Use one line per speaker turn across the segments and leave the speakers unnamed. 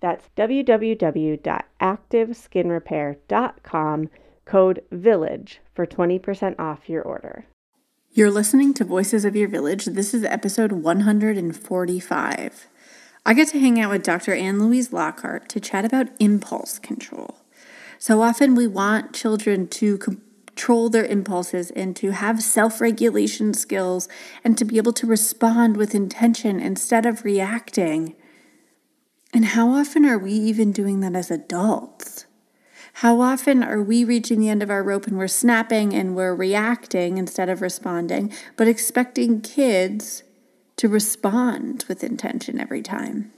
that's www.activeskinrepair.com code VILLAGE for 20% off your order.
You're listening to Voices of Your Village. This is episode 145. I get to hang out with Dr. Ann-Louise Lockhart to chat about impulse control. So often we want children to control their impulses and to have self regulation skills and to be able to respond with intention instead of reacting. And how often are we even doing that as adults? How often are we reaching the end of our rope and we're snapping and we're reacting instead of responding, but expecting kids to respond with intention every time?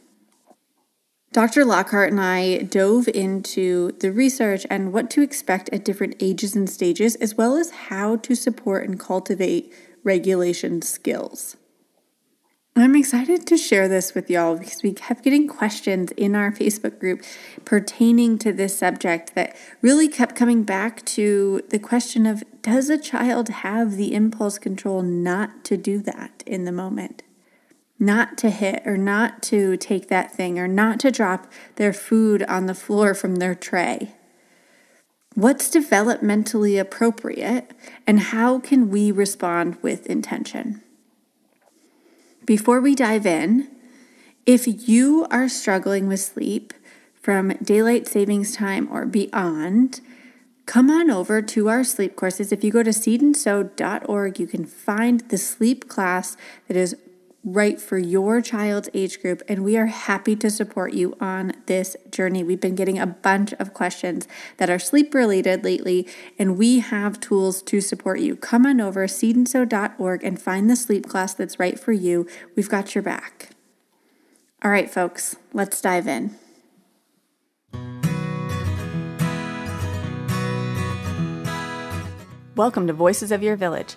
Dr. Lockhart and I dove into the research and what to expect at different ages and stages, as well as how to support and cultivate regulation skills. I'm excited to share this with y'all because we kept getting questions in our Facebook group pertaining to this subject that really kept coming back to the question of does a child have the impulse control not to do that in the moment? Not to hit or not to take that thing or not to drop their food on the floor from their tray. What's developmentally appropriate and how can we respond with intention? Before we dive in, if you are struggling with sleep from daylight savings time or beyond, come on over to our sleep courses. If you go to seedandsew.org, you can find the sleep class that is right for your child's age group, and we are happy to support you on this journey. We've been getting a bunch of questions that are sleep related lately, and we have tools to support you. Come on over, seedandsew.org, and find the sleep class that's right for you. We've got your back. All right, folks, let's dive in. Welcome to Voices of Your Village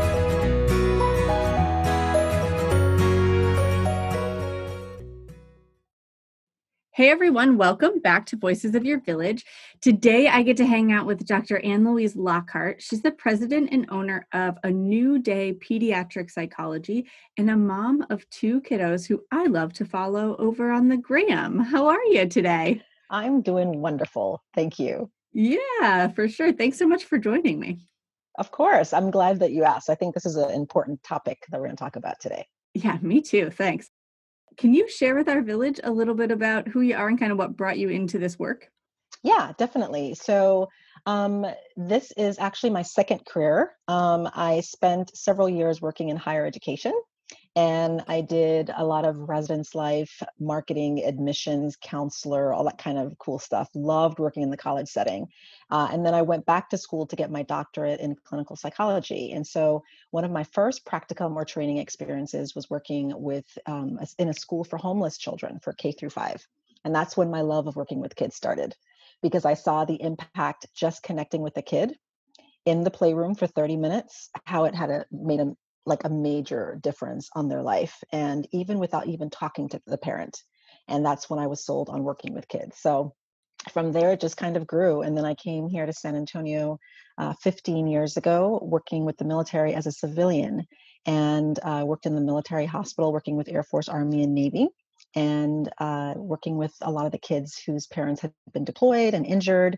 Hey everyone, welcome back to Voices of Your Village. Today I get to hang out with Dr. Ann-Louise Lockhart. She's the president and owner of A New Day Pediatric Psychology and a mom of two kiddos who I love to follow over on the gram. How are you today?
I'm doing wonderful. Thank you.
Yeah, for sure. Thanks so much for joining me.
Of course. I'm glad that you asked. I think this is an important topic that we're going to talk about today.
Yeah, me too. Thanks. Can you share with our village a little bit about who you are and kind of what brought you into this work?
Yeah, definitely. So, um, this is actually my second career. Um, I spent several years working in higher education and I did a lot of residence life, marketing, admissions, counselor, all that kind of cool stuff. Loved working in the college setting. Uh, and then I went back to school to get my doctorate in clinical psychology. And so one of my first practicum or training experiences was working with um, in a school for homeless children for K through five. And that's when my love of working with kids started. because I saw the impact just connecting with the kid in the playroom for 30 minutes, how it had a, made a like a major difference on their life and even without even talking to the parent and that's when i was sold on working with kids. So from there it just kind of grew and then i came here to san antonio uh, 15 years ago working with the military as a civilian and uh, worked in the military hospital working with air force army and navy and uh, working with a lot of the kids whose parents had been deployed and injured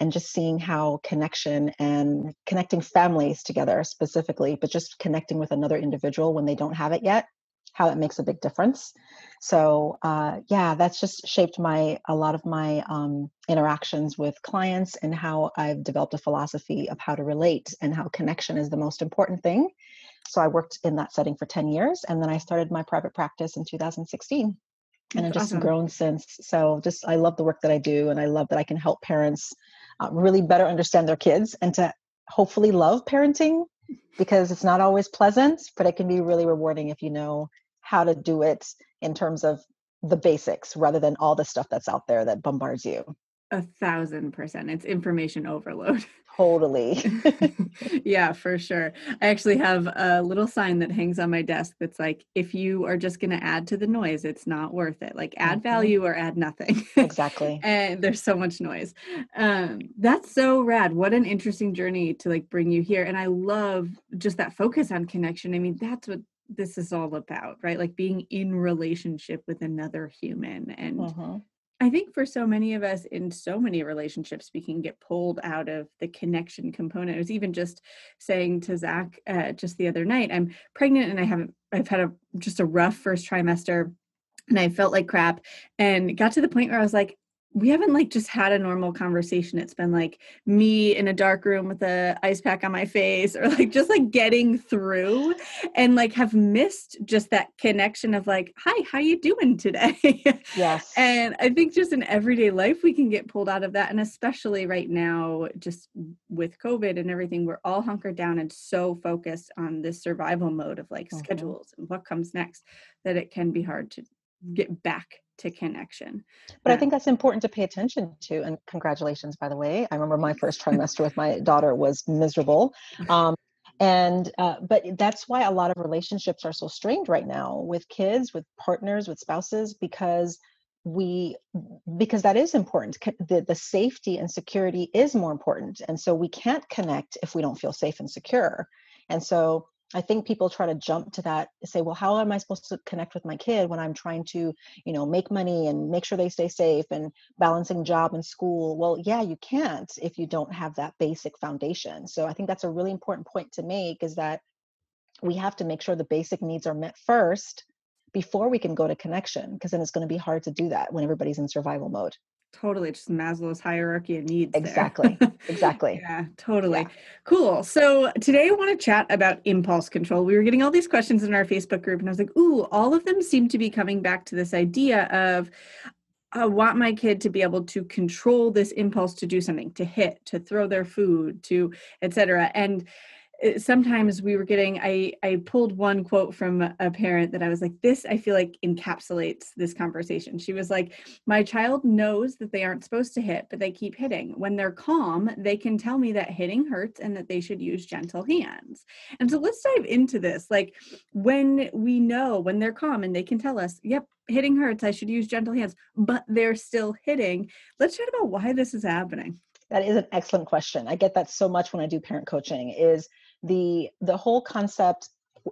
and just seeing how connection and connecting families together specifically but just connecting with another individual when they don't have it yet how it makes a big difference. So uh, yeah that's just shaped my a lot of my um, interactions with clients and how i've developed a philosophy of how to relate and how connection is the most important thing. So i worked in that setting for 10 years and then i started my private practice in 2016 and I've just awesome. grown since. So just I love the work that I do, and I love that I can help parents uh, really better understand their kids and to hopefully love parenting because it's not always pleasant, but it can be really rewarding if you know how to do it in terms of the basics rather than all the stuff that's out there that bombards you.
A thousand percent. It's information overload.
Totally.
yeah, for sure. I actually have a little sign that hangs on my desk that's like, if you are just going to add to the noise, it's not worth it. Like, add mm-hmm. value or add nothing.
exactly.
and there's so much noise. Um, that's so rad. What an interesting journey to like bring you here. And I love just that focus on connection. I mean, that's what this is all about, right? Like being in relationship with another human and uh-huh. I think for so many of us in so many relationships, we can get pulled out of the connection component. I was even just saying to Zach uh, just the other night, I'm pregnant and I haven't, I've had a just a rough first trimester and I felt like crap and got to the point where I was like, we haven't like just had a normal conversation. It's been like me in a dark room with a ice pack on my face or like just like getting through and like have missed just that connection of like hi how you doing today?
Yes.
And i think just in everyday life we can get pulled out of that and especially right now just with covid and everything we're all hunkered down and so focused on this survival mode of like mm-hmm. schedules and what comes next that it can be hard to get back to connection.
But I think that's important to pay attention to. And congratulations, by the way. I remember my first trimester with my daughter was miserable. Um, and uh, but that's why a lot of relationships are so strained right now with kids with partners with spouses because we because that is important the, the safety and security is more important and so we can't connect if we don't feel safe and secure and so I think people try to jump to that say, well, how am I supposed to connect with my kid when I'm trying to, you know, make money and make sure they stay safe and balancing job and school? Well, yeah, you can't if you don't have that basic foundation. So I think that's a really important point to make is that we have to make sure the basic needs are met first before we can go to connection because then it's going to be hard to do that when everybody's in survival mode
totally just maslow's hierarchy of needs
exactly exactly.
Yeah totally. Yeah. cool. So today i want to chat about impulse control. We were getting all these questions in our facebook group and i was like ooh all of them seem to be coming back to this idea of I want my kid to be able to control this impulse to do something, to hit, to throw their food, to etc. And sometimes we were getting i i pulled one quote from a parent that i was like this i feel like encapsulates this conversation. She was like my child knows that they aren't supposed to hit but they keep hitting. When they're calm they can tell me that hitting hurts and that they should use gentle hands. And so let's dive into this like when we know when they're calm and they can tell us yep hitting hurts i should use gentle hands but they're still hitting. Let's chat about why this is happening.
That is an excellent question. I get that so much when i do parent coaching is the the whole concept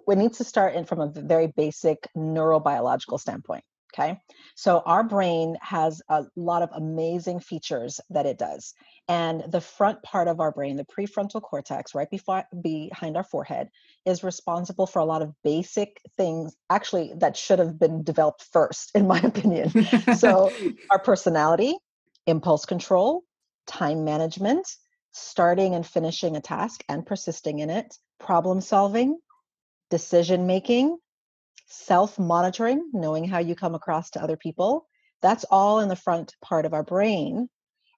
it needs to start in from a very basic neurobiological standpoint okay? So our brain has a lot of amazing features that it does and the front part of our brain the prefrontal cortex right before, behind our forehead is responsible for a lot of basic things actually that should have been developed first in my opinion. So our personality impulse control time management starting and finishing a task and persisting in it, problem solving, decision making, self monitoring, knowing how you come across to other people. That's all in the front part of our brain.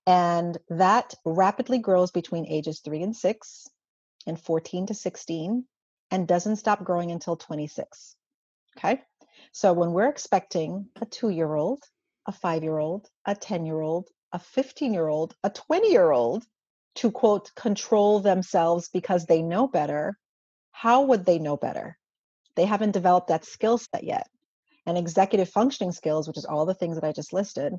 And that rapidly grows between ages three and six and 14 to 16 and doesn't stop growing until 26. Okay. So when we're expecting a two year old, a five year old, a 10 year old, a 15 year old, a 20 year old to quote, control themselves because they know better, how would they know better? They haven't developed that skill set yet. And executive functioning skills, which is all the things that I just listed,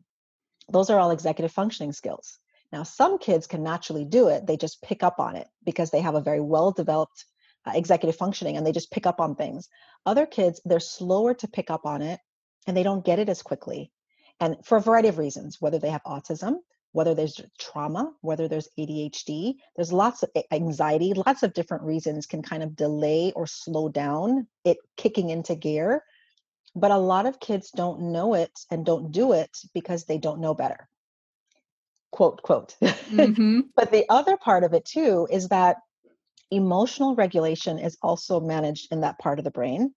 those are all executive functioning skills. Now, some kids can naturally do it, they just pick up on it because they have a very well developed uh, executive functioning and they just pick up on things. Other kids, they're slower to pick up on it and they don't get it as quickly. And for a variety of reasons, whether they have autism, whether there's trauma, whether there's ADHD, there's lots of anxiety, lots of different reasons can kind of delay or slow down it kicking into gear. But a lot of kids don't know it and don't do it because they don't know better. Quote, quote. Mm-hmm. but the other part of it too is that emotional regulation is also managed in that part of the brain,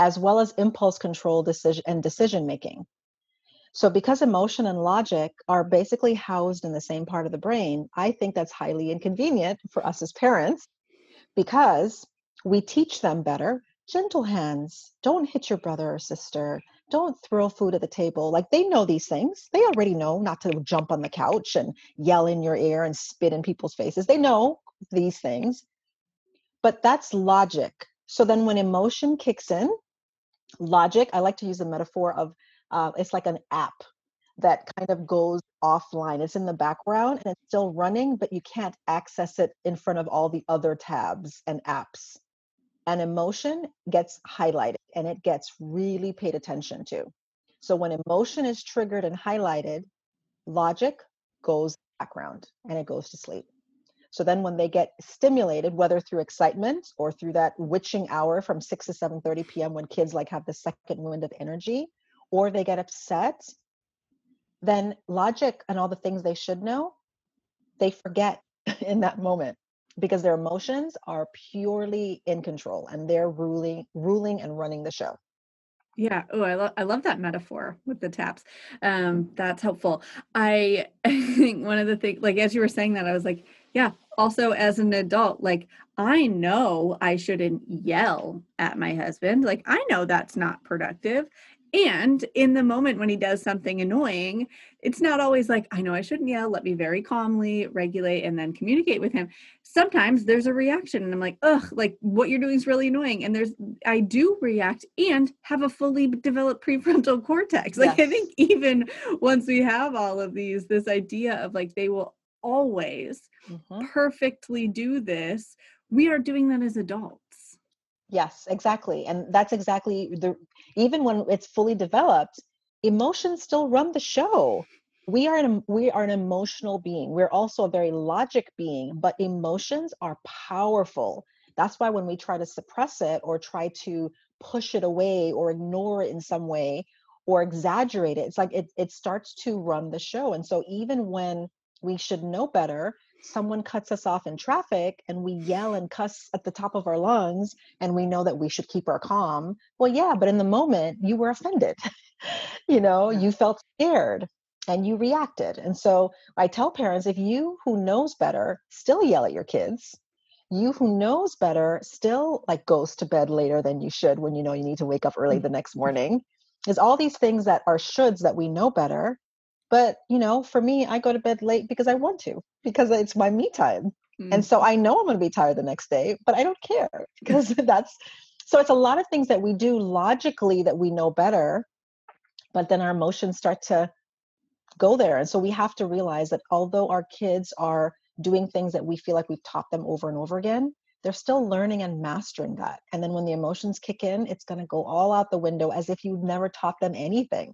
as well as impulse control decision and decision making. So, because emotion and logic are basically housed in the same part of the brain, I think that's highly inconvenient for us as parents because we teach them better gentle hands, don't hit your brother or sister, don't throw food at the table. Like they know these things. They already know not to jump on the couch and yell in your ear and spit in people's faces. They know these things. But that's logic. So then when emotion kicks in, logic, I like to use the metaphor of uh, it's like an app that kind of goes offline. It's in the background and it's still running, but you can't access it in front of all the other tabs and apps. And emotion gets highlighted and it gets really paid attention to. So when emotion is triggered and highlighted, logic goes background and it goes to sleep. So then when they get stimulated, whether through excitement or through that witching hour from 6 to 7:30 p.m. when kids like have the second wind of energy, or they get upset, then logic and all the things they should know, they forget in that moment because their emotions are purely in control and they're ruling ruling and running the show.
Yeah. Oh, I love I love that metaphor with the taps. Um, that's helpful. I think one of the things, like as you were saying that, I was like, yeah. Also, as an adult, like I know I shouldn't yell at my husband. Like I know that's not productive. And in the moment when he does something annoying, it's not always like, I know I shouldn't yell, let me very calmly regulate and then communicate with him. Sometimes there's a reaction and I'm like, ugh, like what you're doing is really annoying. And there's, I do react and have a fully developed prefrontal cortex. Like yes. I think even once we have all of these, this idea of like they will always mm-hmm. perfectly do this, we are doing that as adults.
Yes, exactly. And that's exactly the even when it's fully developed, emotions still run the show. We are an we are an emotional being. We're also a very logic being, but emotions are powerful. That's why when we try to suppress it or try to push it away or ignore it in some way or exaggerate it, it's like it it starts to run the show. And so even when we should know better, someone cuts us off in traffic and we yell and cuss at the top of our lungs and we know that we should keep our calm well yeah but in the moment you were offended. You know you felt scared and you reacted. And so i tell parents if you who knows better still yell at your kids you who knows better still like goes to bed later than you should when you know you need to wake up early mm. the next morning is all these things that are shoulds that we know better but, you know, for me, I go to bed late because I want to, because it's my me time. Mm-hmm. And so I know I'm going to be tired the next day, but I don't care because that's so it's a lot of things that we do logically that we know better, but then our emotions start to go there. And so we have to realize that although our kids are doing things that we feel like we've taught them over and over again, they're still learning and mastering that. And then when the emotions kick in, it's going to go all out the window as if you've never taught them anything.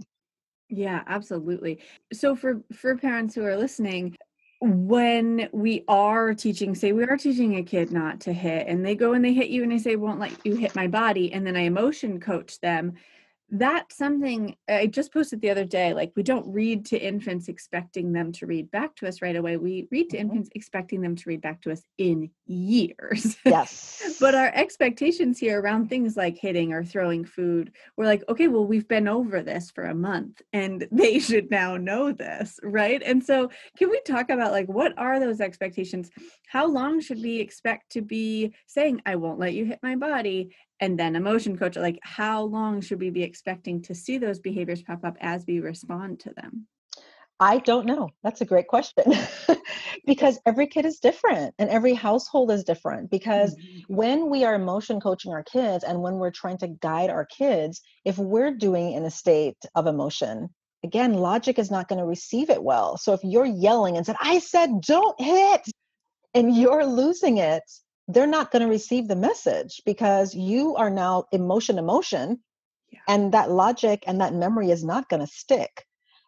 Yeah, absolutely. So for for parents who are listening, when we are teaching, say we are teaching a kid not to hit and they go and they hit you and they say won't let you hit my body and then I emotion coach them, that's something I just posted the other day. Like, we don't read to infants expecting them to read back to us right away. We read to mm-hmm. infants expecting them to read back to us in years.
Yes.
but our expectations here around things like hitting or throwing food, we're like, okay, well, we've been over this for a month and they should now know this, right? And so, can we talk about like what are those expectations? How long should we expect to be saying, I won't let you hit my body? And then emotion coach like how long should we be expecting to see those behaviors pop up as we respond to them
I don't know. That's a great question. because every kid is different and every household is different. Because mm-hmm. when we are emotion coaching our kids and when we're trying to guide our kids, if we're doing in a state of emotion, again, logic is not going to receive it well. So if you're yelling and said, I said, don't hit, and you're losing it, they're not going to receive the message because you are now emotion, emotion. Yeah. And that logic and that memory is not going to stick.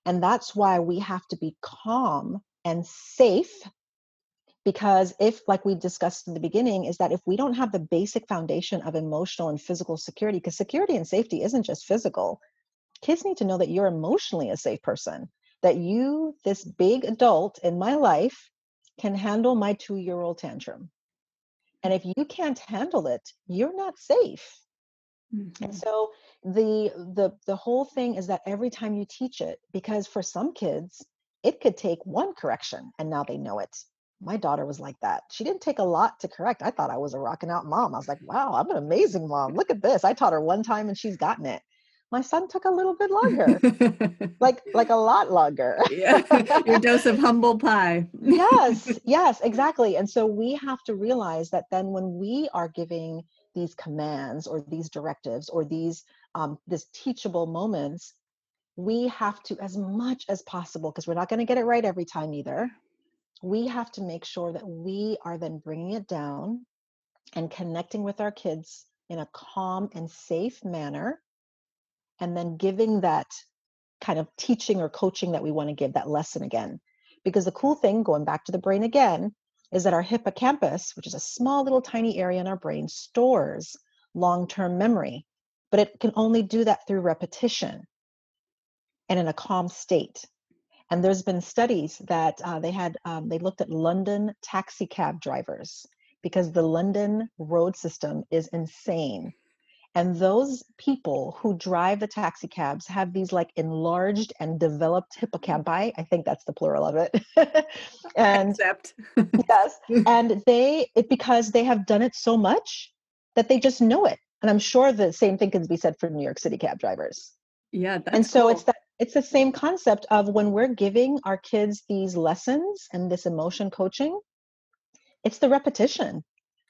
And that's why we have to be calm and safe. Because if, like we discussed in the beginning, is that if we don't have the basic foundation of emotional and physical security, because security and safety isn't just physical, kids need to know that you're emotionally a safe person, that you, this big adult in my life, can handle my two year old tantrum. And if you can't handle it, you're not safe. Mm-hmm. And so the the the whole thing is that every time you teach it because for some kids it could take one correction and now they know it. My daughter was like that. She didn't take a lot to correct. I thought i was a rocking out mom. I was like wow i'm an amazing mom. Look at this. I taught her one time and she's gotten it my son took a little bit longer like like a lot longer
yeah. Your dose of humble pie.
Yes yes exactly. And so we have to realize that then when we are giving these commands or these directives or these um, this teachable moments we have to as much as possible because we're not going to get it right every time either we have to make sure that we are then bringing it down and connecting with our kids in a calm and safe manner and then giving that kind of teaching or coaching that we want to give that lesson again because the cool thing going back to the brain again is that our hippocampus which is a small little tiny area in our brain stores long-term memory but it can only do that through repetition and in a calm state. And there's been studies that uh, they had, um, they looked at London taxi cab drivers because the London road system is insane. And those people who drive the taxi cabs have these like enlarged and developed hippocampi. I think that's the plural of it. and
Except.
yes. And they, it, because they have done it so much that they just know it. And I'm sure the same thing can be said for New York City cab drivers.
Yeah.
and so cool. it's that it's the same concept of when we're giving our kids these lessons and this emotion coaching, it's the repetition.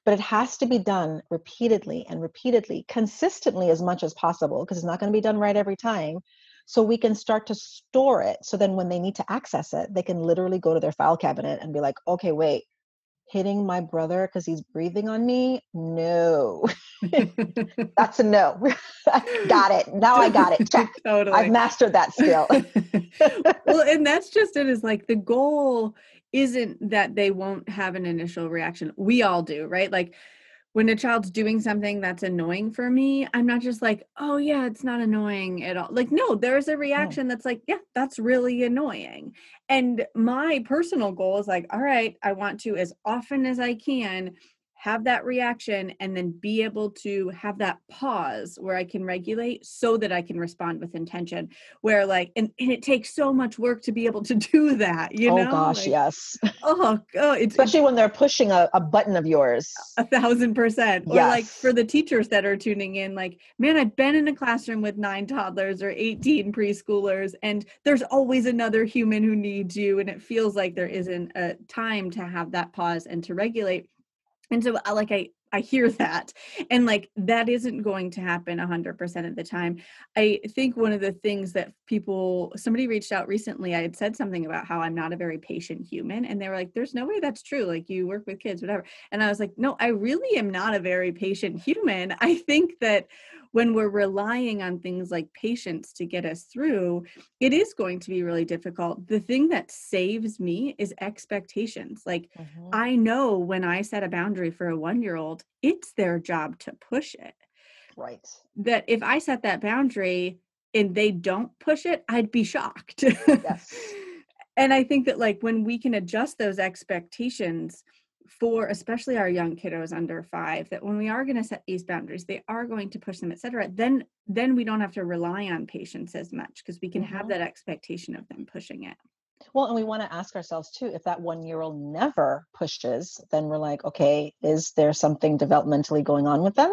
But it has to be done repeatedly and repeatedly, consistently as much as possible, because it's not going to be done right every time. So we can start to store it. So then when they need to access it, they can literally go to their file cabinet and be like, okay, wait, hitting my brother because he's breathing on me? No. That's a no. Got it. Now i got it. Check. Totally. I've mastered that skill.
Well and that's just it is like the goal isn't that they won't have an initial reaction we all do right like when a child's doing something that's annoying for me, I'm not just like, oh, yeah, it's not annoying at all. Like, no, there's a reaction that's like, yeah, that's really annoying. And my personal goal is like, all right, I want to, as often as I can, have that reaction and then be able to have that pause where I can regulate so that I can respond with intention. Where like, and, and it takes so much work to be able to do that, you
oh,
know?
Oh gosh,
like,
yes.
Oh, God. It's,
Especially when they're pushing a, a button of yours.
A thousand percent. Or like for the teachers that are tuning in, like, man, I've been in a classroom with nine toddlers or 18 preschoolers, and there's always another human who needs you. And it feels like there isn't a time to have that pause and to regulate and so uh, like i i hear that and like that isn't going to happen 100% of the time. I think one of the things that people somebody reached out recently i had said something about how i'm not a very patient human and they were like there's no way that's true like you work with kids whatever. And i was like no i really am not a very patient human. I think that when we're relying on things like patience to get us through, it is going to be really difficult. The thing that saves me is expectations. Like, mm-hmm. I know when I set a boundary for a one year old, it's their job to push it.
Right.
That if I set that boundary and they don't push it, I'd be shocked. Yes. and I think that, like, when we can adjust those expectations, for especially our young kiddos under five that when we are going to set these boundaries they are going to push them etc then then we don't have to rely on patience as much because we can mm-hmm. have that expectation of them pushing it.
Well and we want to ask ourselves too if that one year old never pushes then we're like okay is there something developmentally going on with them?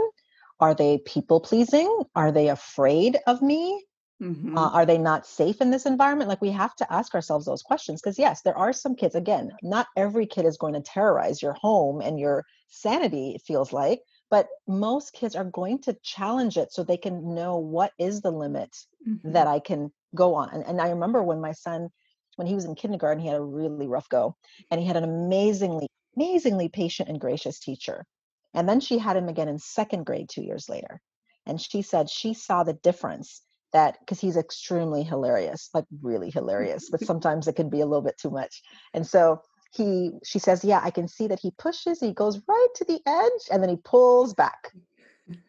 Are they people pleasing are they afraid of me Mm-hmm. Uh, are they not safe in this environment? Like we have to ask ourselves those questions because yes, there are some kids. Again, not every kid is going to terrorize your home and your sanity. It feels like, but most kids are going to challenge it so they can know what is the limit mm-hmm. that I can go on. And, and I remember when my son, when he was in kindergarten, he had a really rough go, and he had an amazingly, amazingly patient and gracious teacher. And then she had him again in second grade two years later. And she said she saw the difference that because he's extremely hilarious, like really hilarious, but sometimes it can be a little bit too much. And so he she says, Yeah, I can see that he pushes, he goes right to the edge, and then he pulls back.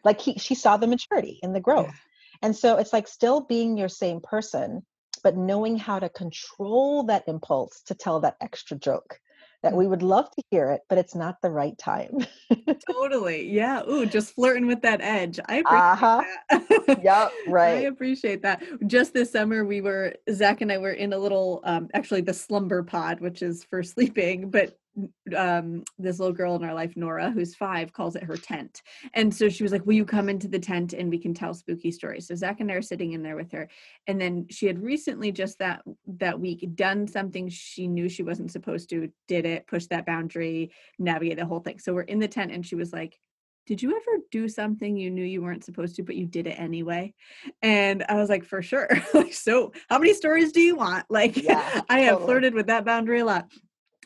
Like he she saw the maturity in the growth. Yeah. And so it's like still being your same person, but knowing how to control that impulse to tell that extra joke that we would love to hear it, but it's not the right time.
totally. Yeah. Ooh, just flirting with that edge. I appreciate uh-huh.
that. yep. Right.
I appreciate that. Just this summer, we were, Zach and I were in a little, um, actually the slumber pod, which is for sleeping, but um, this little girl in our life, Nora, who's five, calls it her tent. And so she was like, Will you come into the tent and we can tell spooky stories? So Zach and I are sitting in there with her. And then she had recently just that that week done something she knew she wasn't supposed to, did it, pushed that boundary, navigate the whole thing. So we're in the tent and she was like, did you ever do something you knew you weren't supposed to but you did it anyway and i was like for sure like so how many stories do you want like yeah, i have totally. flirted with that boundary a lot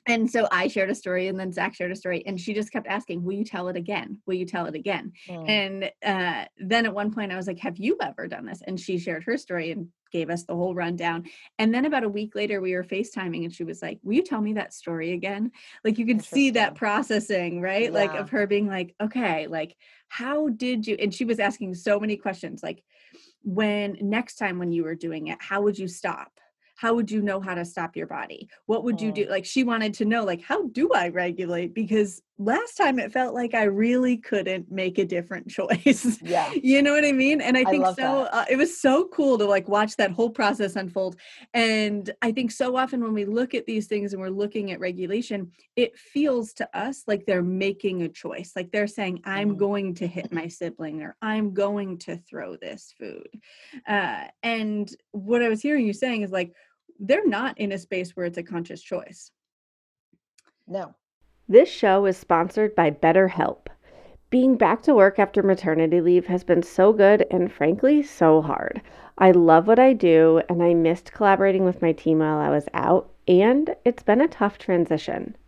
and so I shared a story, and then Zach shared a story, and she just kept asking, "Will you tell it again? Will you tell it again?" Mm. And uh, then at one point, I was like, "Have you ever done this?" And she shared her story and gave us the whole rundown. And then about a week later, we were FaceTiming, and she was like, "Will you tell me that story again?" Like you could see that processing, right? Yeah. Like of her being like, "Okay, like how did you?" And she was asking so many questions, like, "When next time when you were doing it, how would you stop?" How would you know how to stop your body? What would you do? Like she wanted to know like how do i regulate? Because last time it felt like i really couldn't make a different choice.
Yeah.
You know what i mean? And i think I so uh, it was so cool to like watch that whole process unfold. And i think so often when we look at these things and we're looking at regulation it feels to us like they're making a choice. Like they're saying i'm mm-hmm. going to hit my sibling or i'm going to throw this food. Uh, and what i was hearing you saying is like they're not in a space where it's a conscious choice.
No.
This show is sponsored by BetterHelp. Being back to work after maternity leave has been so good and frankly so hard. I love what I do and I missed collaborating with my team while I was out, and it's been a tough transition.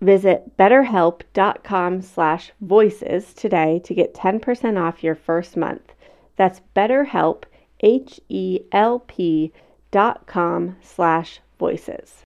Visit betterhelp.com slash voices today to get 10% off your first month. That's betterhelp, H-E-L-P dot com slash voices.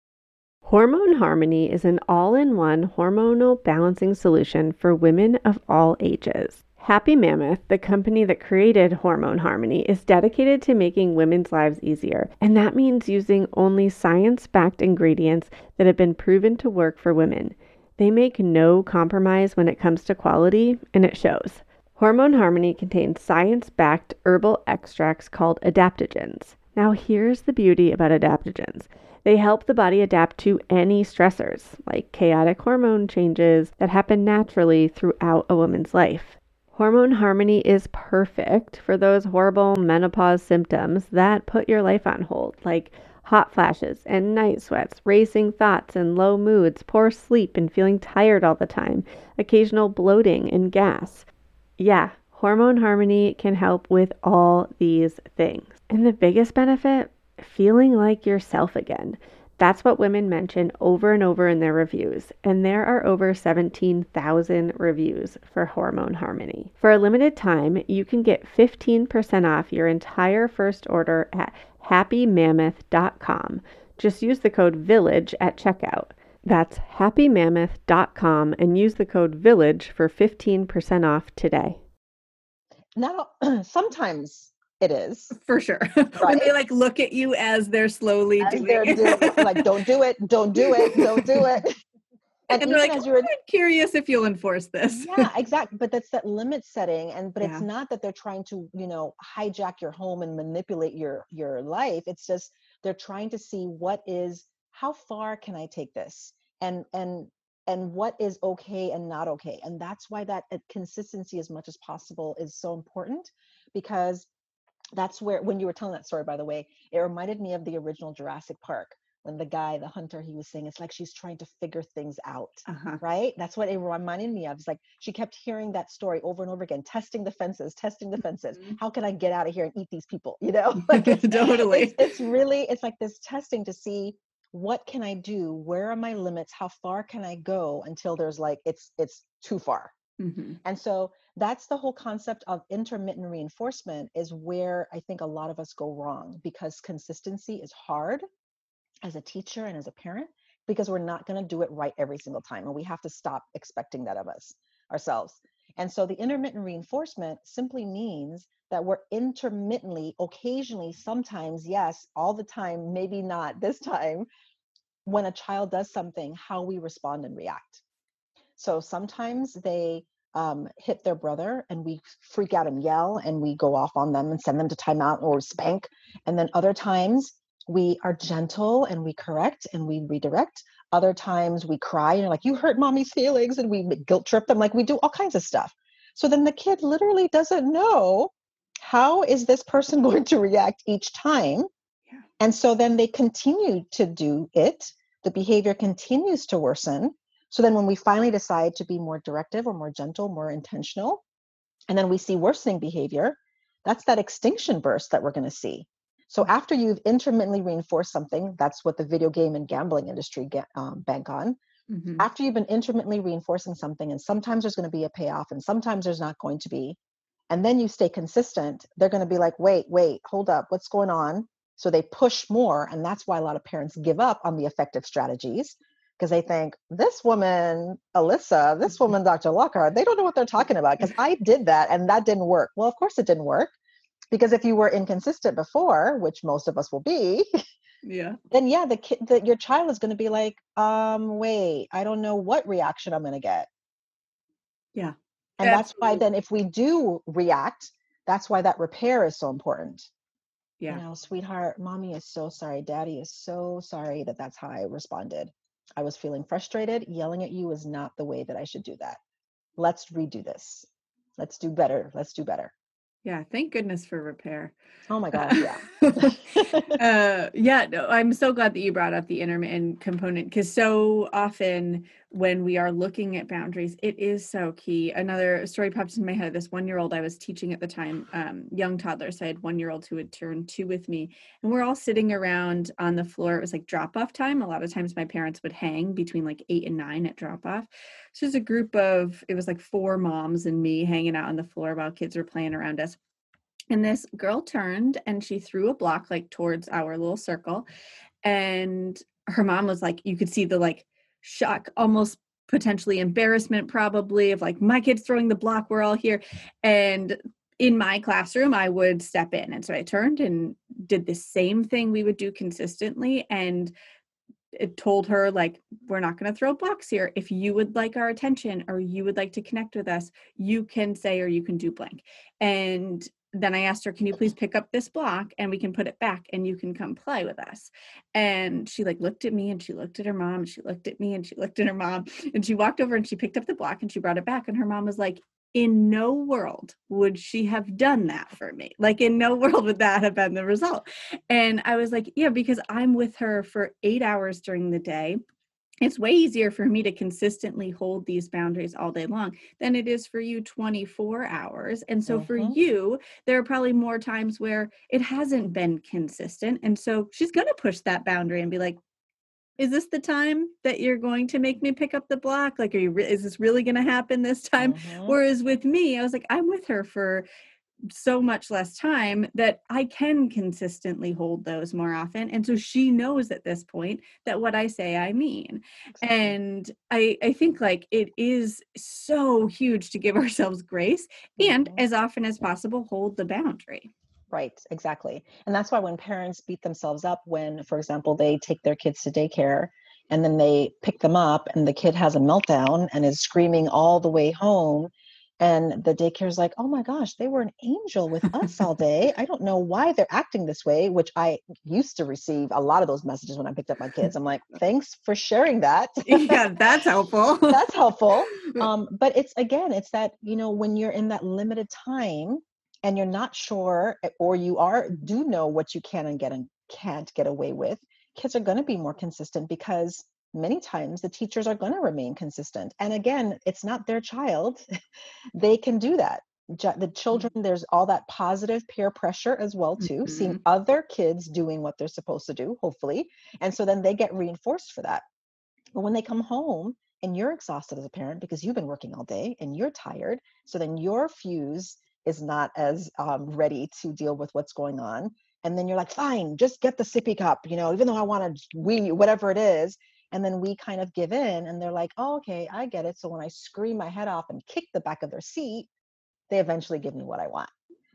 Hormone Harmony is an all-in-one hormonal balancing solution for women of all ages. Happy Mammoth, the company that created Hormone Harmony, is dedicated to making women's lives easier, and that means using only science backed ingredients that have been proven to work for women. They make no compromise when it comes to quality, and it shows. Hormone Harmony contains science backed herbal extracts called adaptogens. Now, here's the beauty about adaptogens they help the body adapt to any stressors, like chaotic hormone changes that happen naturally throughout a woman's life. Hormone Harmony is perfect for those horrible menopause symptoms that put your life on hold, like hot flashes and night sweats, racing thoughts and low moods, poor sleep and feeling tired all the time, occasional bloating and gas. Yeah, Hormone Harmony can help with all these things. And the biggest benefit feeling like yourself again. That's what women mention over and over in their reviews, and there are over 17,000 reviews for Hormone Harmony. For a limited time, you can get 15% off your entire first order at happymammoth.com. Just use the code VILLAGE at checkout. That's happymammoth.com and use the code VILLAGE for 15% off today.
Now, sometimes it is
for sure. Right? when they like look at you as they're slowly as doing, they're doing
like, don't do it, don't do it, don't do it.
And, and they're like, you're I'm curious if you'll enforce this.
yeah, exactly. But that's that limit setting, and but yeah. it's not that they're trying to, you know, hijack your home and manipulate your your life. It's just they're trying to see what is how far can I take this, and and and what is okay and not okay, and that's why that uh, consistency as much as possible is so important because that's where when you were telling that story by the way it reminded me of the original jurassic park when the guy the hunter he was saying it's like she's trying to figure things out uh-huh. right? That's what it reminded me of it's like she kept hearing that story over and over again testing the fences testing the fences. Mm-hmm. how can i get out of here and eat these people? You know? Like it's,
totally.
it's, it's really it's like this testing to see what can i do? Where are my limits? How far can i go until there's like it's it's too far? Mm-hmm. and so that's the whole concept of intermittent reinforcement is where i think a lot of us go wrong because consistency is hard as a teacher and as a parent because we're not going to do it right every single time and we have to stop expecting that of us ourselves. And so the intermittent reinforcement simply means that we're intermittently occasionally sometimes yes all the time maybe not this time when a child does something how we respond and react. So sometimes they um, hit their brother and we freak out and yell and we go off on them and send them to timeout or spank. And then other times we are gentle and we correct and we redirect. Other times we cry and like, you hurt mommy's feelings and we guilt trip them. Like we do all kinds of stuff. So then the kid literally doesn't know how is this person going to react each time. Yeah. And so then they continue to do it. The behavior continues to worsen so then when we finally decide to be more directive or more gentle, more intentional, and then we see worsening behavior, that's that extinction burst that we're going to see. So mm. after you've intermittently reinforced something, that's what the video game and gambling industry get, um, bank on. Mm-hmm. After you've been intermittently reinforcing something, and sometimes there's going to be a payoff, and sometimes there's not going to be, and then you stay consistent, they're going to be like, wait, wait, hold up, what's going on? So they push more, and that's why a lot of parents give up on the effective strategies because they think this woman, Alyssa, this mm-hmm. woman, Dr. Lockhart, they don't know what they're talking about because I did that and that didn't work. Well, of course it didn't work because if you were inconsistent before, which most of us will be,
yeah,
then yeah, the kid, that your child is going to be like, um, wait, I don't know what reaction I'm going to get.
Yeah.
And Absolutely. that's why then if we do react, that's why that repair is so important.
Yeah.
You know, sweetheart, mommy is so sorry. Daddy is so sorry that that's how I responded. I was feeling frustrated. Yelling at you is not the way that I should do that. Let's redo this. Let's do better. Let's do better.
Yeah, thank goodness for repair.
Oh my God, yeah.
uh, yeah, no, I'm so glad that you brought up the intermittent component because so often when we are looking at boundaries, it is so key. Another story pops in my head. This one year old I was teaching at the time, um, young toddlers. I had one year old who would turn two with me, and we're all sitting around on the floor. It was like drop off time. A lot of times my parents would hang between like eight and nine at drop off. So it's a group of, it was like four moms and me hanging out on the floor while kids were playing around us. And this girl turned and she threw a block like towards our little circle. And her mom was like, you could see the like shock, almost potentially embarrassment, probably of like, my kid's throwing the block, we're all here. And in my classroom, I would step in. And so I turned and did the same thing we would do consistently. And it told her like we're not going to throw blocks here if you would like our attention or you would like to connect with us you can say or you can do blank and then I asked her, Can you please pick up this block and we can put it back and you can come play with us? And she like looked at me and she looked at her mom and she looked at me and she looked at her mom and she walked over and she picked up the block and she brought it back. And her mom was like, in no world would she have done that for me. Like, in no world would that have been the result. And I was like, Yeah, because I'm with her for eight hours during the day it's way easier for me to consistently hold these boundaries all day long than it is for you 24 hours. And so for mm-hmm. you, there are probably more times where it hasn't been consistent. And so she's going to push that boundary and be like, is this the time that you're going to make me pick up the block? Like, are you, re- is this really going to happen this time? Mm-hmm. Whereas with me, I was like, I'm with her for so much less time that I can consistently hold those more often. And so she knows at this point that what I say I mean. Exactly. And I I think like it is so huge to give ourselves grace and mm-hmm. as often as possible hold the boundary.
Right, exactly. And that's why when parents beat themselves up when, for example, they take their kids to daycare and then they pick them up and the kid has a meltdown and is screaming all the way home. And the daycare's like, oh my gosh, they were an angel with us all day. I don't know why they're acting this way, which I used to receive a lot of those messages when I picked up my kids. I'm like, thanks for sharing that.
yeah, that's helpful.
that's helpful. Um, but it's again, it's that, you know, when you're in that limited time, and you're not sure eh, or you are do know what you can and get and can't get away with kids are going to be more consistent because many times the teachers are going to remain consistent and again it's not their child they can do that the mm-hmm. children there's all that positive peer pressure as well too mm-hmm. seeing other kids doing what they're supposed to do hopefully and so then they get reinforced for that but when they come home and you're exhausted as a parent because you've been working all day and you're tired so then your fuse is not as um, ready to deal with what's going on and then you're like fine just get the sippy cup you know even though i want to we whatever it is and then we kind of give in and they're like oh, okay i get it. So when i scream my head off and kick the back of their seat they eventually give me what i want.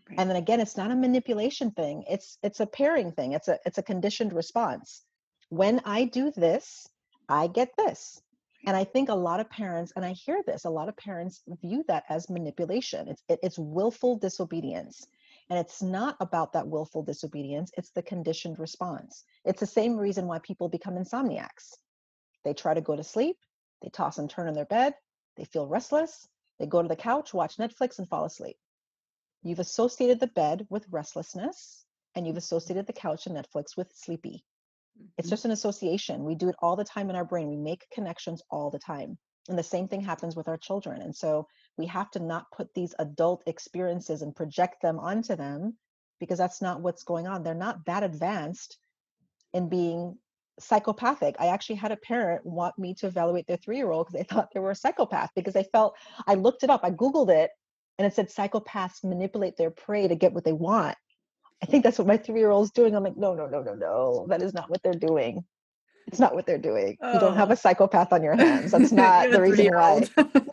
Right. and then again it's not a manipulation thing it's it's a pairing thing it's a it's a conditioned response. When i do this i get this. And i think a lot of parents and i hear this a lot of parents view that as manipulation. It's it, it's willful disobedience. And it's not about that willful disobedience it's the conditioned response. It's the same reason why people become insomniacs they try to go to sleep they toss and turn in their bed they feel restless they go to the couch watch netflix and fall asleep you've associated the bed with restlessness and you've associated the couch and netflix with sleepy it's mm-hmm. just an association. We do it all the time in our brain. We make connections all the time. And the same thing happens with our children. And so we have to not put these adult experiences and project them onto them because that's not what's going on. They're not that advanced in being psychopathic. I actually had a parent want me to evaluate their three year old because they thought they were a psychopath because they felt I looked it up, I Googled it, and it said psychopaths manipulate their prey to get what they want. I think that's what my three year old's doing. I'm like, no, no, no, no, no. That is not what they're doing. It's not what they're doing. Oh. You don't have oh. a psychopath on your hands. That's not the reason why.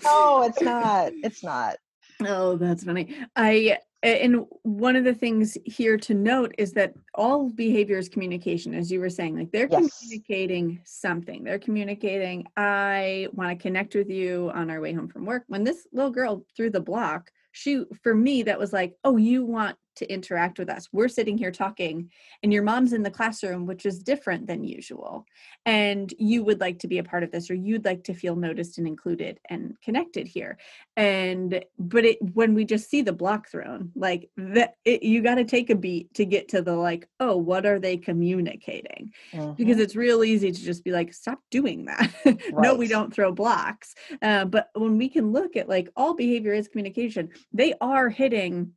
no, it's not. It's not.
Oh, that's funny. I and one of the things here to note is that all behavior is communication, as you were saying. Like they're yes. communicating something. They're communicating, I want to connect with you on our way home from work. When this little girl threw the block, she for me that was like, oh, you want to interact with us. We're sitting here talking, and your mom's in the classroom, which is different than usual. And you would like to be a part of this, or you'd like to feel noticed and included and connected here. And but it when we just see the block thrown, like that, it, you got to take a beat to get to the like, oh, what are they communicating? Mm-hmm. Because it's real easy to just be like, stop doing that. Right. no, we don't throw blocks. Uh, but when we can look at like all behavior is communication, they are hitting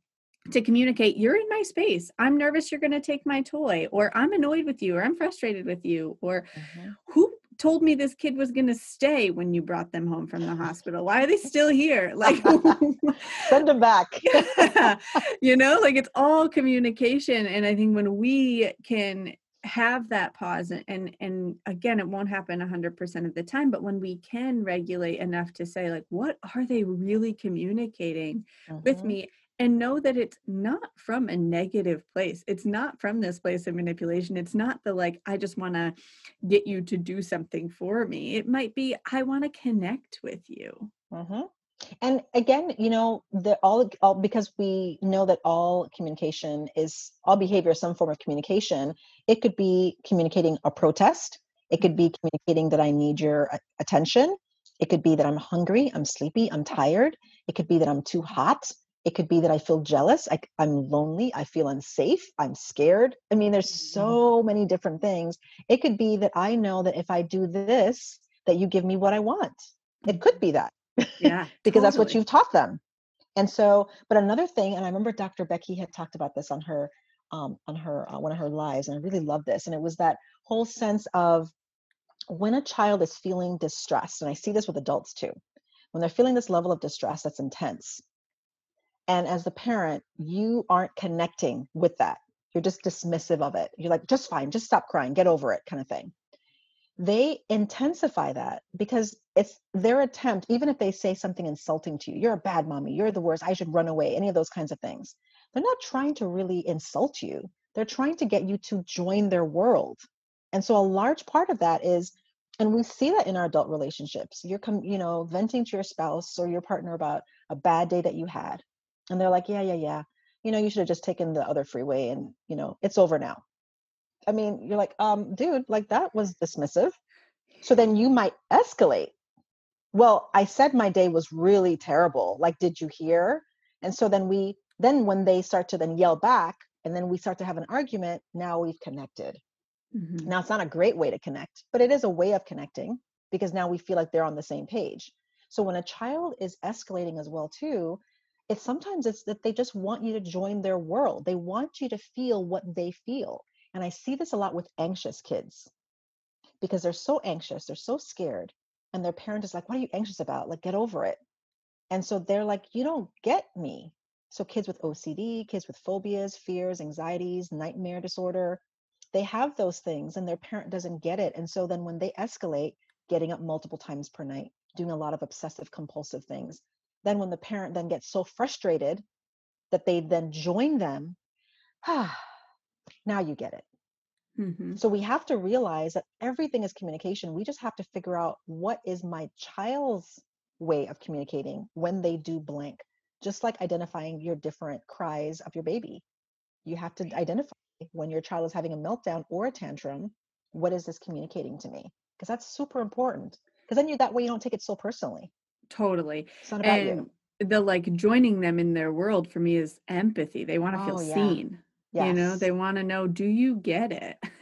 to communicate you're in my space i'm nervous you're going to take my toy or i'm annoyed with you or i'm frustrated with you or mm-hmm. who told me this kid was going to stay when you brought them home from the hospital why are they still here like
send them back
yeah. you know like it's all communication and i think when we can have that pause and and again it won't happen 100% of the time but when we can regulate enough to say like what are they really communicating mm-hmm. with me and know that it's not from a negative place. It's not from this place of manipulation. It's not the like, I just want to get you to do something for me. It might be, I want to connect with you.
Mm-hmm. And again, you know, the all, all because we know that all communication is all behavior, some form of communication. It could be communicating a protest. It could be communicating that I need your attention. It could be that I'm hungry, I'm sleepy, I'm tired. It could be that I'm too hot. It could be that I feel jealous, I, I'm lonely, I feel unsafe, I'm scared. I mean, there's mm-hmm. so many different things. It could be that I know that if I do this, that you give me what I want. It could be that.
Yeah.
because totally. that's what you've taught them. And so, but another thing, and I remember Dr. Becky had talked about this on her um, on her uh, one of her lives, and I really love this. And it was that whole sense of when a child is feeling distressed, and I see this with adults too, when they're feeling this level of distress that's intense, and as the parent, you aren't connecting with that, you're just dismissive of it. You're like, just fine, just stop crying, get over it, kind of thing. They intensify that because it's their attempt, even if they say something insulting to you, you're a bad mommy, you're the worst, I should run away, any of those kinds of things. They're not trying to really insult you. They're trying to get you to join their world. And so a large part of that is and we see that in our adult relationships you're com- you know venting to your spouse or your partner about a bad day that you had and they're like yeah yeah yeah. You know you should have just taken the other freeway and you know it's over now. I mean you're like um dude like that was dismissive. So then you might escalate. Well i said my day was really terrible. Like did you hear? And so then we then when they start to then yell back and then we start to have an argument now we've connected. Mm-hmm. Now, it's not a great way to connect, but it is a way of connecting because now we feel like they're on the same page. So when a child is escalating as well too, it's sometimes it's that they just want you to join their world. They want you to feel what they feel. And I see this a lot with anxious kids because they're so anxious, they're so scared, and their parent is like, "What are you anxious about? Like get over it." And so they're like, "You don't get me." So kids with OCD, kids with phobias, fears, anxieties, nightmare disorder, they have those things and their parent doesn't get it. And so then when they escalate, getting up multiple times per night, doing a lot of obsessive compulsive things, then when the parent then gets so frustrated that they then join them, ah, now you get it. Mm-hmm. So we have to realize that everything is communication. We just have to figure out what is my child's way of communicating when they do blank, just like identifying your different cries of your baby. You have to identify when your child is having a meltdown or a tantrum what is this communicating to me because that's super important because then you that way you don't take it so personally
totally
it's not about and
you the like joining them in their world for me is empathy they want to oh, feel yeah. seen Yes. You know, they want to know, do you get it?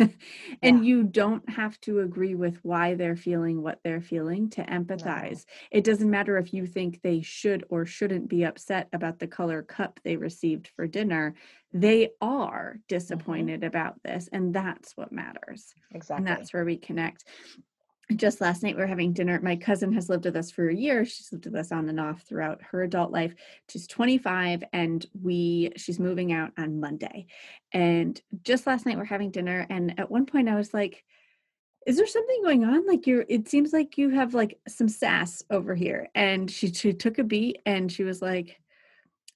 and yeah. you don't have to agree with why they're feeling what they're feeling to empathize. No. It doesn't matter if you think they should or shouldn't be upset about the color cup they received for dinner. They are mm-hmm. disappointed mm-hmm. about this, and that's what matters.
Exactly.
And that's where we connect just last night we were having dinner. My cousin has lived with us for a year. She's lived with us on and off throughout her adult life. She's 25 and we she's moving out on Monday. And just last night we're having dinner and at one point I was like is there something going on like you're it seems like you have like some sass over here and she she took a beat and she was like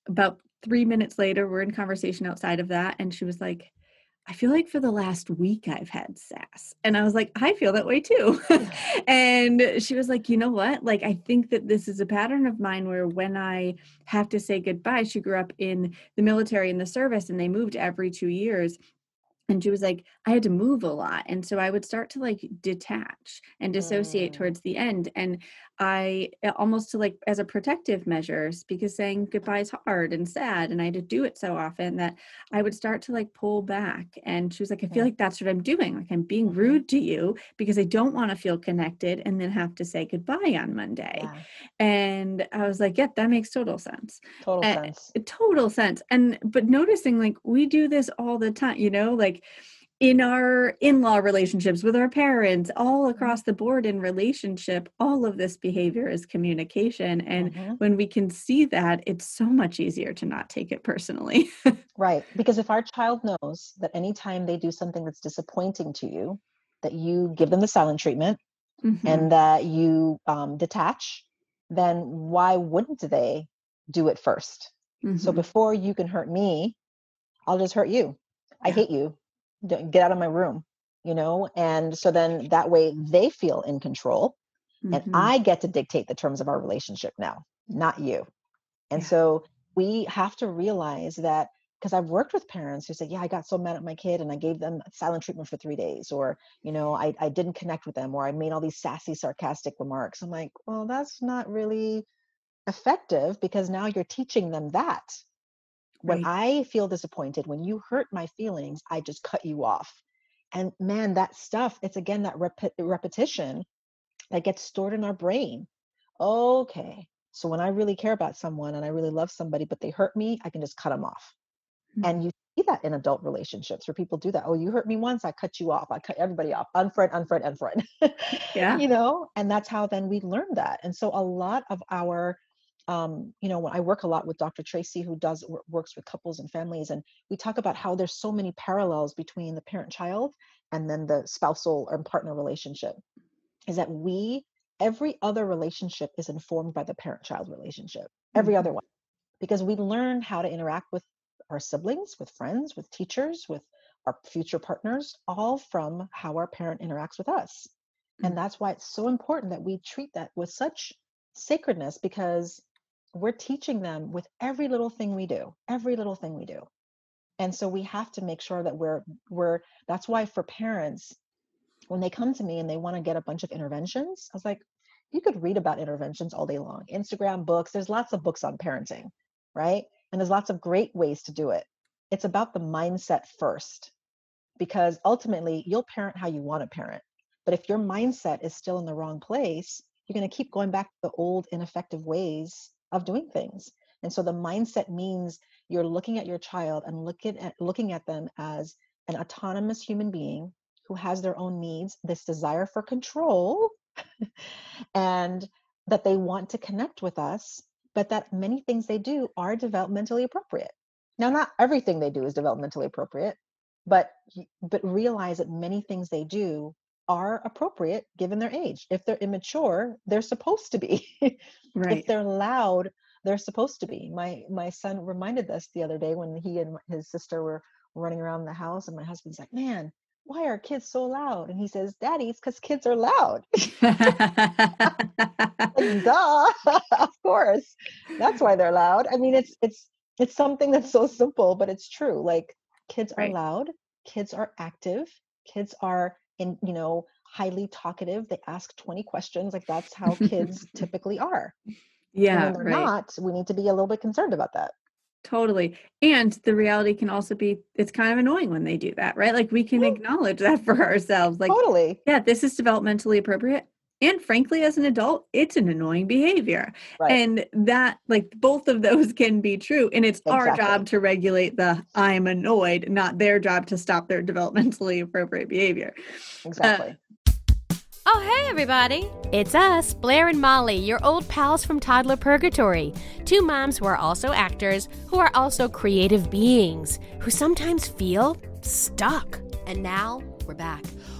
about 3 minutes later we're in conversation outside of that and she was like I feel like for the last week I've had sass. And I was like, I feel that way too. and she was like, you know what? Like, I think that this is a pattern of mine where when I have to say goodbye, she grew up in the military in the service and they moved every two years and she was like i had to move a lot and so i would start to like detach and dissociate mm. towards the end and i eh, almost to like as a protective measures because saying goodbye is hard and sad and i had to do it so often that i would start to like pull back and she was like i feel like that's what i'm doing like i'm being mm-hmm. rude to you because i don't want to feel connected and then have to say goodbye on monday yeah. and i was like yeah that makes total sense
total sense
total sense and but noticing like we do this all the time you know like in our in-law relationships with our parents all mm-hmm. across the board in relationship all of this behavior is communication and mm-hmm. when we can see that it's so much easier to not take it personally
right because if our child knows that anytime they do something that's disappointing to you that you give them the silent treatment mm-hmm. and that you um, detach then why wouldn't they do it 1st so mm-hmm. before you can hurt me i'll just hurt you I hate you get out of my room you know and so then that way they feel in control mm-hmm. and i get to dictate the terms of our relationship now not you and yeah. so we have to realize that because I've worked with parents who say, Yeah, I got so mad at my kid and I gave them silent treatment for three days, or, you know, I, I didn't connect with them, or I made all these sassy, sarcastic remarks. I'm like, Well, that's not really effective because now you're teaching them that when right. I feel disappointed, when you hurt my feelings, I just cut you off. And man, that stuff, it's again that rep- repetition that gets stored in our brain. Okay. So when I really care about someone and I really love somebody, but they hurt me, I can just cut them off. Mm-hmm. And you see that in adult relationships where people do that. Oh, you hurt me once, I cut you off. I cut everybody off. Unfriend, unfriend, unfriend.
yeah.
You know, and that's how then we learn that. And so a lot of our um, you know, when I work a lot with Dr. Tracy, who does works with couples and families, and we talk about how there's so many parallels between the parent-child and then the spousal or partner relationship. Is that we every other relationship is informed by the parent-child relationship, every mm-hmm. other one, because we learn how to interact with our siblings, with friends, with teachers, with our future partners, all from how our parent interacts with us. Mm-hmm. And that's why it's so important that we treat that with such sacredness because we're teaching them with every little thing we do, every little thing we do. And so we have to make sure that we're we're that's why for parents when they come to me and they want to get a bunch of interventions, I was like, you could read about interventions all day long. Instagram books, there's lots of books on parenting, right? And there's lots of great ways to do it. It's about the mindset first. Because ultimately, you'll parent how you want to parent. But if your mindset is still in the wrong place, you're going to keep going back to the old ineffective ways of doing things. And so the mindset means you're looking at your child and looking at looking at them as an autonomous human being who has their own needs, this desire for control, and that they want to connect with us, but that many things they do are developmentally appropriate. Now, not everything they do is developmentally appropriate, but but realize that many things they do are appropriate given their age. If they're immature, they're supposed to be. right. If they're loud, they're supposed to be. My my son reminded us the other day when he and his sister were running around the house, and my husband's like, "Man, why are kids so loud?" And he says, "Daddy, it's because kids are loud." like, Duh, of course, that's why they're loud. I mean, it's it's it's something that's so simple, but it's true. Like kids are right. loud, kids are active, kids are in you know highly talkative they ask 20 questions like that's how kids typically are.
Yeah
when they're right. not we need to be a little bit concerned about that.
Totally and the reality can also be it's kind of annoying when they do that right? Like we can acknowledge that for ourselves like
totally.
yeah this is developmentally appropriate and frankly as an adult it's an annoying behavior right. and that like both of those can be true and it's exactly. our job to regulate the i'm annoyed not their job to stop their developmentally appropriate behavior
exactly uh,
Oh, hey, everybody. It's us, Blair and Molly, your old pals from Toddler Purgatory. Two moms who are also actors, who are also creative beings, who sometimes feel stuck. And now we're back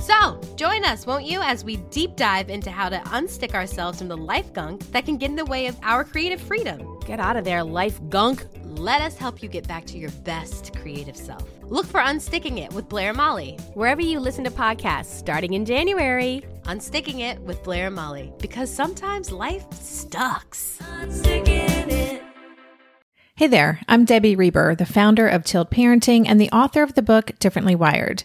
So, join us, won't you, as we deep dive into how to unstick ourselves from the life gunk that can get in the way of our creative freedom. Get out of there, life gunk. Let us help you get back to your best creative self. Look for Unsticking It with Blair Molly, wherever you listen to podcasts starting in January. Unsticking It with Blair Molly, because sometimes life sucks.
Hey there, I'm Debbie Reber, the founder of Tilt Parenting and the author of the book Differently Wired.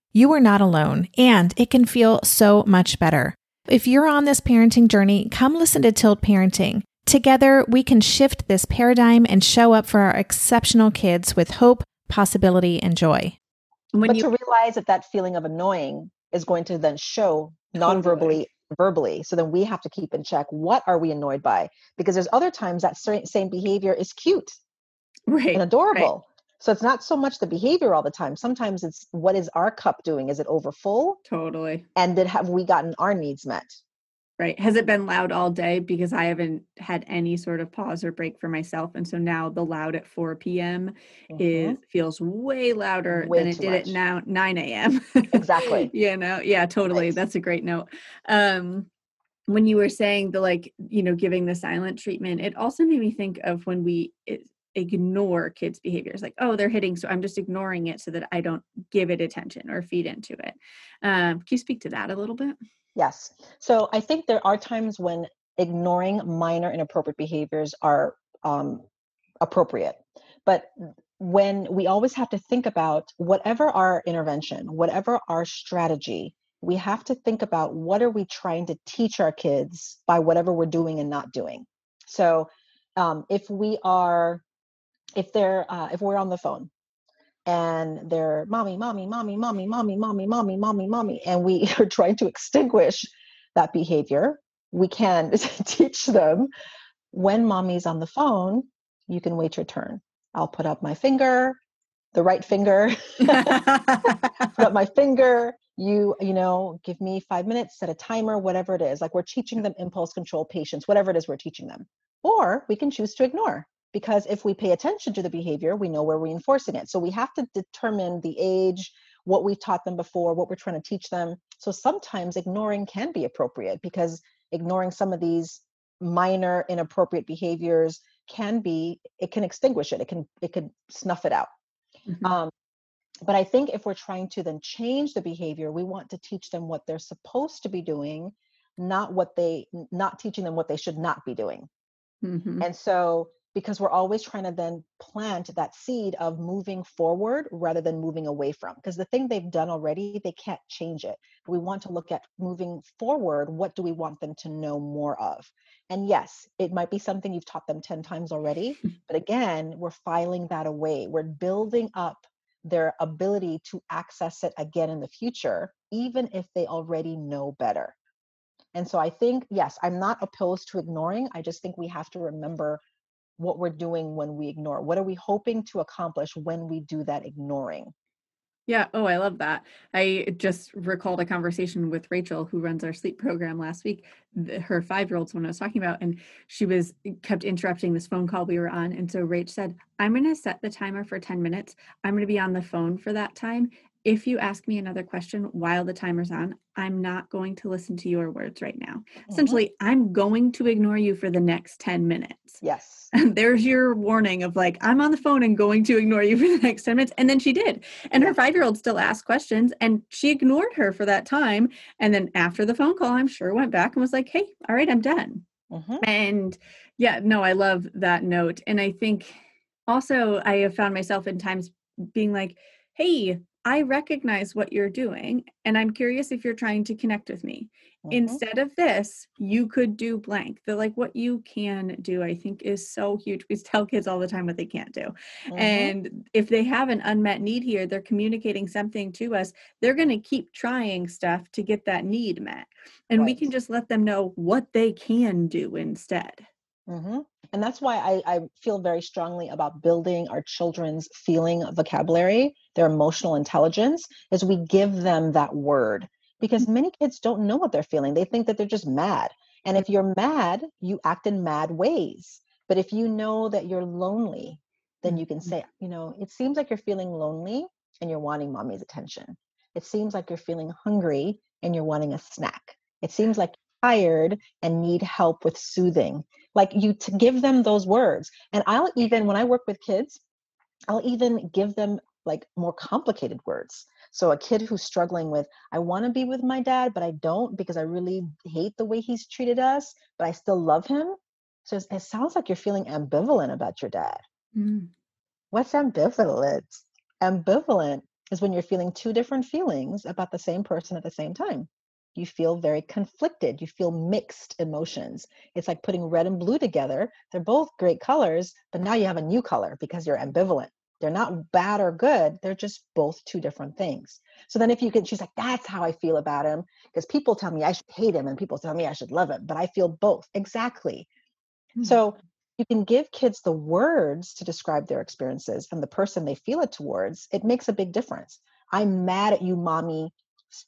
you are not alone, and it can feel so much better. If you're on this parenting journey, come listen to Tilt Parenting. Together, we can shift this paradigm and show up for our exceptional kids with hope, possibility, and joy.
When but you- to realize that that feeling of annoying is going to then show non-verbally verbally so then we have to keep in check what are we annoyed by because there's other times that same behavior is cute
right
and adorable So it's not so much the behavior all the time. Sometimes it's what is our cup doing? Is it over full?
Totally.
And did have we gotten our needs met?
Right. Has it been loud all day? Because I haven't had any sort of pause or break for myself. And so now the loud at 4 p.m.
Mhm.
is feels way louder
Way
than it did at now 9 a.m.
Exactly.
you know, yeah, totally.
Right.
That's a great note. Um when you were saying the like, you know, giving the silent treatment, it also made me think of when we i- ignore kids' behaviors like, oh, they're hitting, so I'm just ignoring it so that I don't give it attention or feed into it. Um, can you speak to that a little bit?
Yes. So I think there are times when ignoring minor inappropriate behaviors are um, appropriate. But when we always have to think about whatever our intervention, whatever our strategy, we have to think about what are we trying to teach our kids by whatever we're doing and not doing. So um, if we are, if they're, uh, if we're on the phone and they're mommy, mommy, mommy, mommy, mommy, mommy, mommy, mommy, mommy, and we are trying to extinguish that behavior, we can teach them when mommy's on the phone, you can wait your turn. I'll put up my finger, the right finger, put up my finger. You, you know, give me five minutes, set a timer, whatever it is. Like we're teaching them impulse control, patience, whatever it is we're teaching them. Or we can choose to ignore because if we pay attention to the behavior, we know we're reinforcing it. So we have to determine the age, what we've taught them before, what we're trying to teach them. So sometimes ignoring can be appropriate because ignoring some of these minor inappropriate behaviors can be it can extinguish it it can it could snuff it out
Mhm.
um, but i think if we're trying to then change the behavior we want to teach them what they're supposed to be doing not what they not teaching them what they should not be doing
Mhm.
and so because we're always trying to then plant that seed of moving forward rather than moving away from because the thing they've done already they can't change it. We want to look at moving forward what do we want them to know more of? And yes it might be something you've taught them 10 times already but again we're filing that away. We're building up their ability to access it again in the future even if they already know better. And so i think yes i'm not opposed to ignoring. I just think we have to remember what we're doing when we ignore what are we hoping to accomplish when we do that ignoring
Yeah. Oh, I love that. I just recalled a conversation with Rachel, who runs our sleep program last week. Her five year old's one I was talking about, and she was eh, kept interrupting this phone call we were on. And so Rach said, I'm going to set the timer for 10 minutes. I'm going to be on the phone for that time. If you ask me another question while the timer's on, I'm not going to listen to your words right now.
Mhm.
Essentially, I'm going to ignore you for the next 10 minutes.
yes
And there's your warning of like, I'm on the phone and going to ignore you for the next 10 minutes. And then she did. And her five year old still asked questions and she ignored her for that time. And then after the phone call, I'm sure went back and was like, hey, all right, I'm done.
Mhm.
And yeah, no, I love that note. And I think also I have found myself in times being like, hey, I recognize what you're doing. And I'm curious if you're trying to connect with me
Mhm.
instead of this, you could do blank. The like what you can do, I think, is so huge. We tell kids all the time what they can't do.
Mhm.
And if they have an unmet need here, they're communicating something to us. They're going to keep trying stuff to get that need met. And we can just let them know what they can do instead.
hmm And that's why I, I feel very strongly about building our children's feeling vocabulary, their emotional intelligence, is we give them that word. Because many kids don't know what they're feeling. They think that they're just mad. And if you're mad, you act in mad ways. But if you know that you're lonely, then you can
Mhm.
say, you know, it seems like you're feeling lonely and you're wanting mommy's attention. It seems like you're feeling hungry and you're wanting a snack. It seems like tired and need help with soothing. Like you to give them those words. And i'll even when i work with kids i'll even give them like more complicated words. So a kid who's struggling with i want to be with my dad but i don't because i really hate the way he's treated us but i still love him so it sounds like you're feeling ambivalent about your dad.
Mm.
what's ambivalent? Ambivalent is when you're feeling two different feelings about the same person at the same time you feel very conflicted you feel mixed emotions. It's like putting red and blue together they're both great colors but now you have a new color because you're ambivalent. They're not bad or good they're just both two different things. So then if you can she's like that's how i feel about him. Because people tell me i should hate him and people tell me i should love him but i feel both exactly.
Hmm.
so you can give kids the words to describe their experiences and the person they feel it towards, it makes a big difference. I'm mad at you, mommy,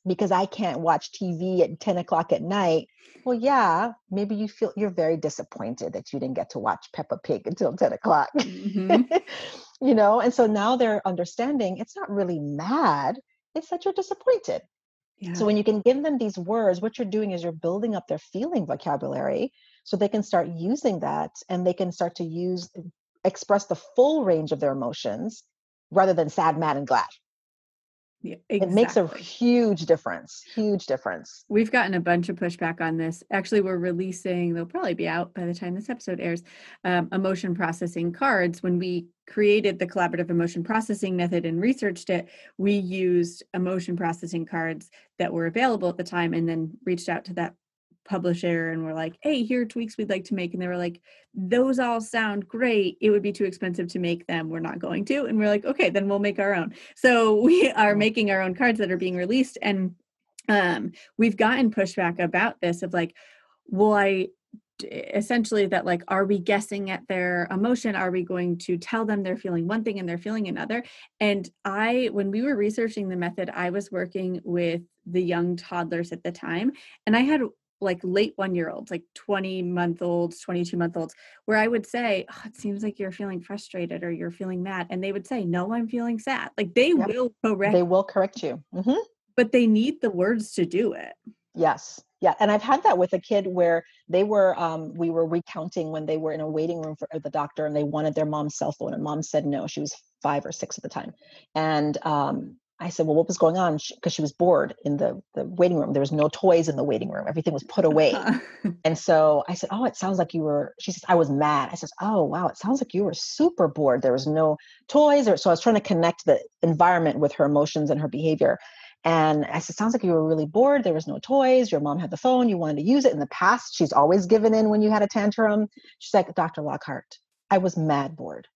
because I can't watch TV at 10 o'clock at night. Well, yeah, maybe you feel you're very disappointed that you didn't get to watch Peppa Pig until 10 o'clock. Mm-hmm. you know, and so now they're understanding it's not really mad, it's that you're disappointed. Yeah. So when you can give them these words, what you're doing is you're building up their feeling vocabulary so they can start using that and they can start to use express the full range of their emotions rather than sad, mad, and glad. Yeah, exactly. It makes a huge difference. Huge difference.
We've gotten a bunch of pushback on this. Actually, we're releasing, they'll probably be out by the time this episode airs, um, emotion processing cards. When we created the collaborative emotion processing method and researched it, we used emotion processing cards that were available at the time and then reached out to that publisher and we're like, hey, here are tweaks we'd like to make. And they were like, those all sound great. It would be too expensive to make them. We're not going to. And we're like, okay, then we'll make our own. So we are making our own cards that are being released. And um, we've gotten pushback about this of like, well, I essentially that like are we guessing at their emotion are we going to tell them they're feeling one thing and they're feeling another and i when we were researching the method i was working with the young toddlers at the time and i had like late one year olds, like 20 month olds, 22 month olds, where I would say, oh, it seems like you're feeling frustrated or you're feeling mad. And they would say, no, I'm feeling sad. Like they yep. will correct.
They will correct you. Mm-hmm.
But they need the words to do it.
Yes. Yeah. And I've had that with a kid where they were, um, we were recounting when they were in a waiting room for the doctor and they wanted their mom's cell phone and mom said no. She was five or six at the time. And um, I said, well, what was going on? Because she, she, was bored in the, the waiting room. There was no toys in the waiting room. Everything was put away. and so I said, oh, it sounds like you were, she says, I was mad. I says, oh, wow, it sounds like you were super bored. There was no toys. Or, so I was trying to connect the environment with her emotions and her behavior. And I said, sounds like you were really bored. There was no toys. Your mom had the phone. You wanted to use it in the past. She's always given in when you had a tantrum. She's like, Dr. Lockhart, I was mad bored.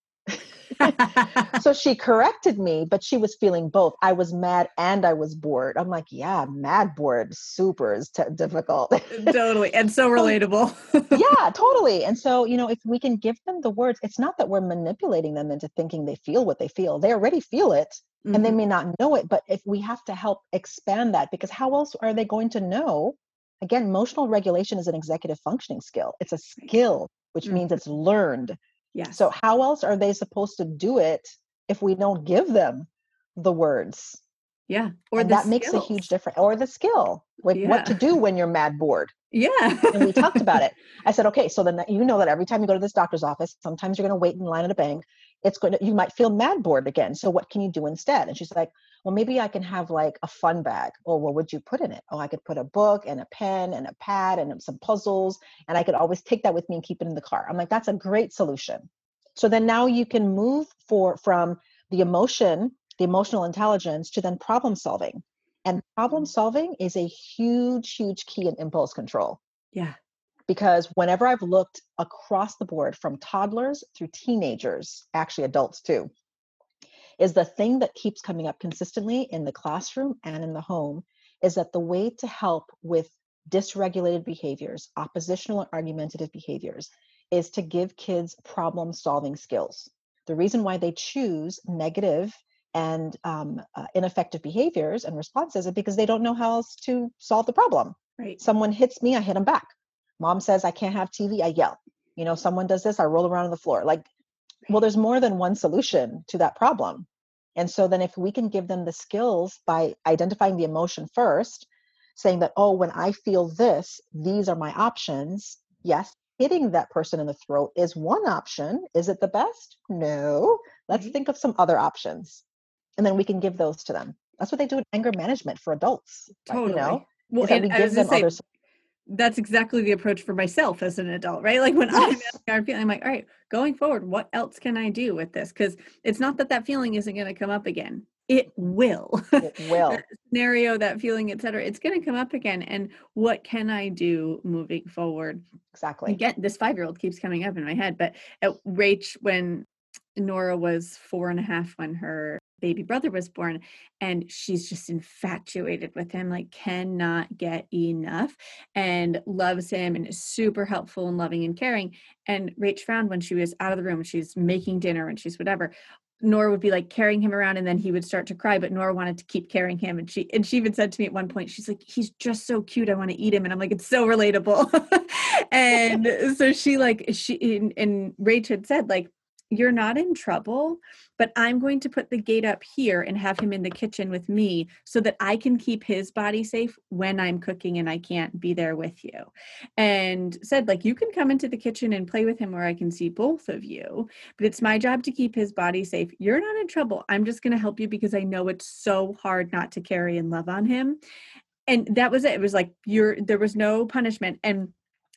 so she corrected me, but she was feeling both. I was mad and I was bored. I'm like, yeah, mad bored, super is t- difficult.
totally. And so relatable.
yeah, totally. And so, you know, if we can give them the words, it's not that we're manipulating them into thinking they feel what they feel. They already feel it mm-hmm. and they mm-hmm. may not know it. But if we have to help expand that, because how else are they going to know? Again, emotional regulation is an executive functioning skill, it's a skill, which mm-hmm. means it's learned
yeah.
So how else are they supposed to do it if we don't give them the words?
Yeah.
Or that makes a huge difference. Or the skill, like yeah. what to do when you're mad bored.
Yeah.
and we talked about it. I said, okay, so then you know that every time you go to this doctor's office, sometimes you're going to wait in line at a bank. It's going to, you might feel mad bored again. So what can you do instead? And she's like, well, maybe I can have like a fun bag. Oh, what would you put in it? Oh, I could put a book and a pen and a pad and some puzzles. And I could always take that with me and keep it in the car. I'm like, that's a great solution. So then now you can move for from the emotion, the emotional intelligence to then problem solving. And problem mm-hmm. solving is a huge, huge key in impulse control.
Yeah.
Because whenever I've looked across the board from toddlers through teenagers, actually adults too, is the thing that keeps coming up consistently in the classroom and in the home is that the way to help with dysregulated behaviors, oppositional or argumentative behaviors, is to give kids problem solving skills. The reason why they choose negative and um, uh, ineffective behaviors and responses is because they don't know how else to solve the problem.
Right.
Someone hits me, I hit them back. Mom says I can't have TV, I yell. You know, someone does this, I roll around on the floor. Like, well, there's more than one solution to that problem. And so then if we can give them the skills by identifying the emotion first, saying that, oh, when I feel this, these are my options. Yes, hitting that person in the throat is one option. Is it the best? No. Let's mm-hmm. think of some other options. And then we can give those to them. That's what they do in anger management for adults.
Totally.
you know?
Well, and we give them say, other that's exactly the approach for myself as an adult, right? Like when yes. I'm feeling, I'm like, all right, going forward, what else can I do with this? Because it's not that that feeling isn't going to come up again it will
it will that
scenario that feeling etc it's going to come up again and what can i do moving forward
exactly
again this five year old keeps coming up in my head but at rach when nora was four and a half when her baby brother was born and she's just infatuated with him like cannot get enough and loves him and is super helpful and loving and caring and rach found when she was out of the room she's making dinner and she's whatever Nora would be like carrying him around and then he would start to cry, but Nora wanted to keep carrying him. And she and she even said to me at one point, she's like, he's just so cute. I want to eat him. And I'm like, it's so relatable. and so she like she and, and Rach had said, like, you're not in trouble, but I'm going to put the gate up here and have him in the kitchen with me so that I can keep his body safe when I'm cooking and I can't be there with you. And said, like, you can come into the kitchen and play with him where I can see both of you, but it's my job to keep his body safe. You're not in trouble. I'm just going to help you because I know it's so hard not to carry and love on him. And that was it. It was like, you're, there was no punishment. And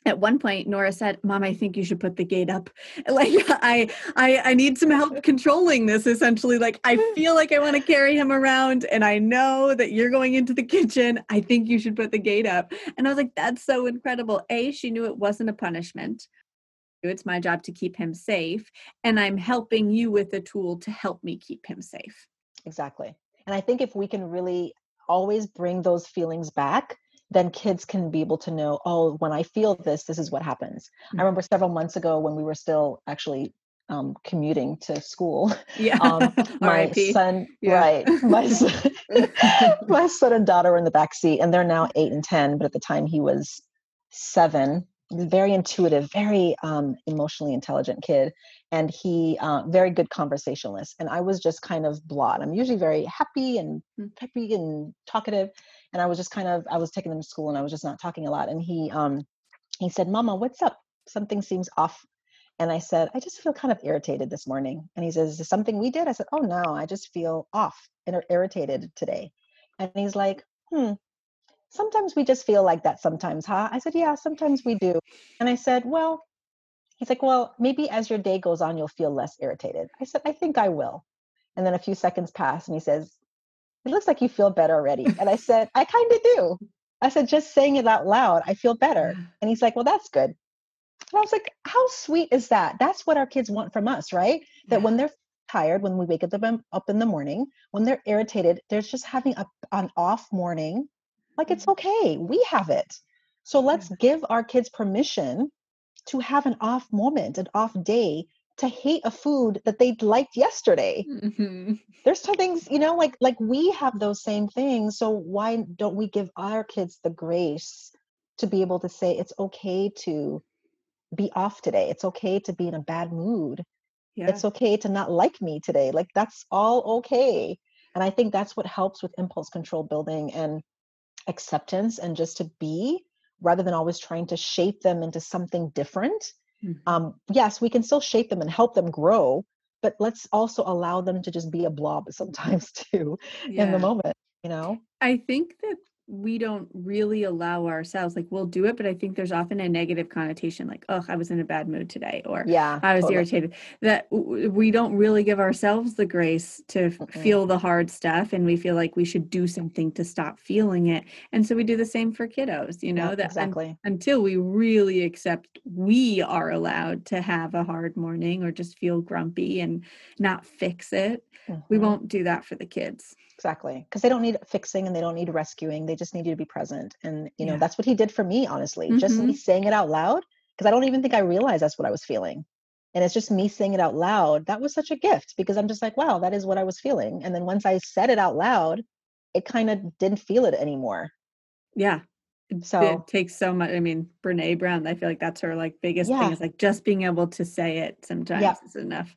at one point nora said mom i think you should put the gate up. Like i i i need some help controlling this essentially. Like i feel like i want to carry him around and i know that you're going into the kitchen. I think you should put the gate up. And i was like that's so incredible. A she knew it wasn't a punishment. It's my job to keep him safe and i'm helping you with a tool to help me keep him safe.
Exactly. And i think if we can really always bring those feelings back then kids can be able to know, oh, when I feel this, this is what happens. Mm-hmm. I remember several months ago when we were still actually um, commuting to school.
Yeah.
Um, my son, yeah. right. My son, my son and daughter were in the back seat, and they're now eight and 10, but at the time he was seven. Very intuitive, very um, emotionally intelligent kid, and he uh, very good conversationalist. And I was just kind of blot. I'm usually very happy and hmm. peppy and talkative, and I was just kind of I was taking him to school and I was just not talking a lot. And he um he said, "Mama, what's up? Something seems off." And I said, "I just feel kind of irritated this morning." And he says, "Is this something we did?" I said, "Oh no, I just feel off and irritated today." And he's like, "Hmm." Sometimes we just feel like that sometimes, huh? I said, "Yeah, sometimes we do." And I said, "Well, He's like, well, maybe as your day goes on, you'll feel less irritated. I said, I think I will. And then a few seconds pass and he says, it looks like you feel better already. And I said, I kind of do. I said, just saying it out loud, I feel better. And he's like, well, that's good. And I was like, how sweet is that? That's what our kids want from us, right? That yeah. when they're tired, when we wake up, up in the morning, when they're irritated, they're just having a, an off morning. Like it's mm-hmm. okay. We have it. So let's give our kids permission to have an off moment, an off day to hate a food that they liked yesterday. Mm-hmm. There's some things, you know, like like we have those same things. So why don't we give our kids the grace to be able to say it's okay to be off today. It's okay to be in a bad mood. Yeah. It's okay to not like me today. Like that's all okay. And I think that's what helps with impulse control building and acceptance and just to be rather than always trying to shape them into something different Mm-hmm. Um, yes, we can still shape them and help them grow, but let's also allow them to just be a blob sometimes too yeah. in the moment, you know?
I think that we don't really allow ourselves like we'll do it but i think there's often a negative connotation like oh i was in a bad mood today or
yeah
i was totally. irritated that we don't really give ourselves the grace to mm-hmm. feel the hard stuff and we feel like we should do something to stop feeling it and so we do the same for kiddos you know
yeah,
that
exactly
un- until we really accept we are allowed to have a hard morning or just feel grumpy and not fix it mm-hmm. we won't do that for the kids
exactly because they don't need fixing and they don't need rescuing they just need you to be present and you know yeah. that's what he did for me honestly mm-hmm. just me mm-hmm. saying it out loud because i don't even think i realized that's what i was feeling and it's just me saying it out loud that was such a gift because i'm just like wow that is what i was feeling and then once i said it out loud it kind of didn't feel it anymore
yeah so it takes so much i mean brene brown i feel like that's her like biggest yeah. thing is like just being able to say it sometimes yep. is enough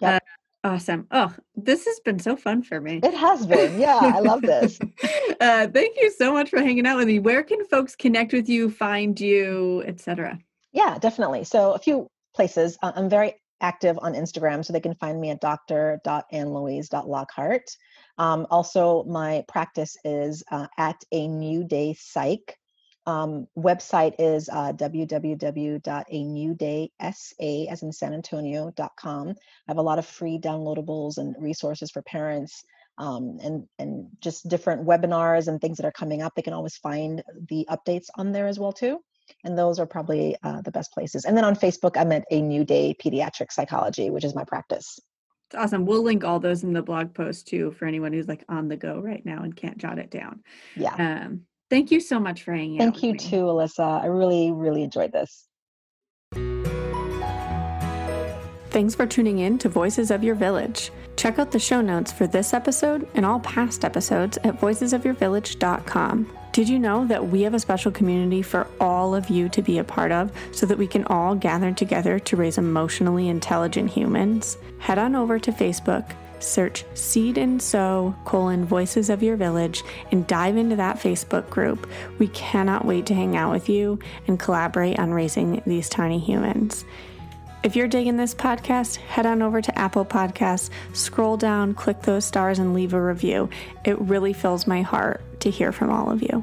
yep. uh, Awesome. Oh, this has been so fun for me.
It has been. Yeah, I love this.
uh, thank you so much for hanging out with me. Where can folks connect with you, find you, etc.?
Yeah, definitely. So a few places. Uh, I'm very active on Instagram, so they can find me at dr.annlouise.lockhart. Um, also, my practice is uh, at a new day psych um, website is uh, www.anewdaysa as in San Antonio.com. I have a lot of free downloadables and resources for parents um, and, and just different webinars and things that are coming up. They can always find the updates on there as well too. And those are probably uh, the best places. And then on Facebook, I'm at A New Day Pediatric Psychology, which is my practice.
It's awesome. We'll link all those in the blog post too for anyone who's like on the go right now and can't jot it down.
Yeah.
Um, thank you so much for hanging
Thank
out.
you too, Alyssa. I really, really enjoyed this.
Thanks for tuning in to Voices of Your Village. Check out the show notes for this episode and all past episodes at voicesofyourvillage.com. Did you know that we have a special community for all of you to be a part of so that we can all gather together to raise emotionally intelligent humans? Head on over to Facebook, search Seed and Sew colon Voices of Your Village and dive into that Facebook group. We cannot wait to hang out with you and collaborate on raising these tiny humans. If you're digging this podcast, head on over to Apple Podcasts, scroll down, click those stars, and leave a review. It really fills my heart to hear from all of you.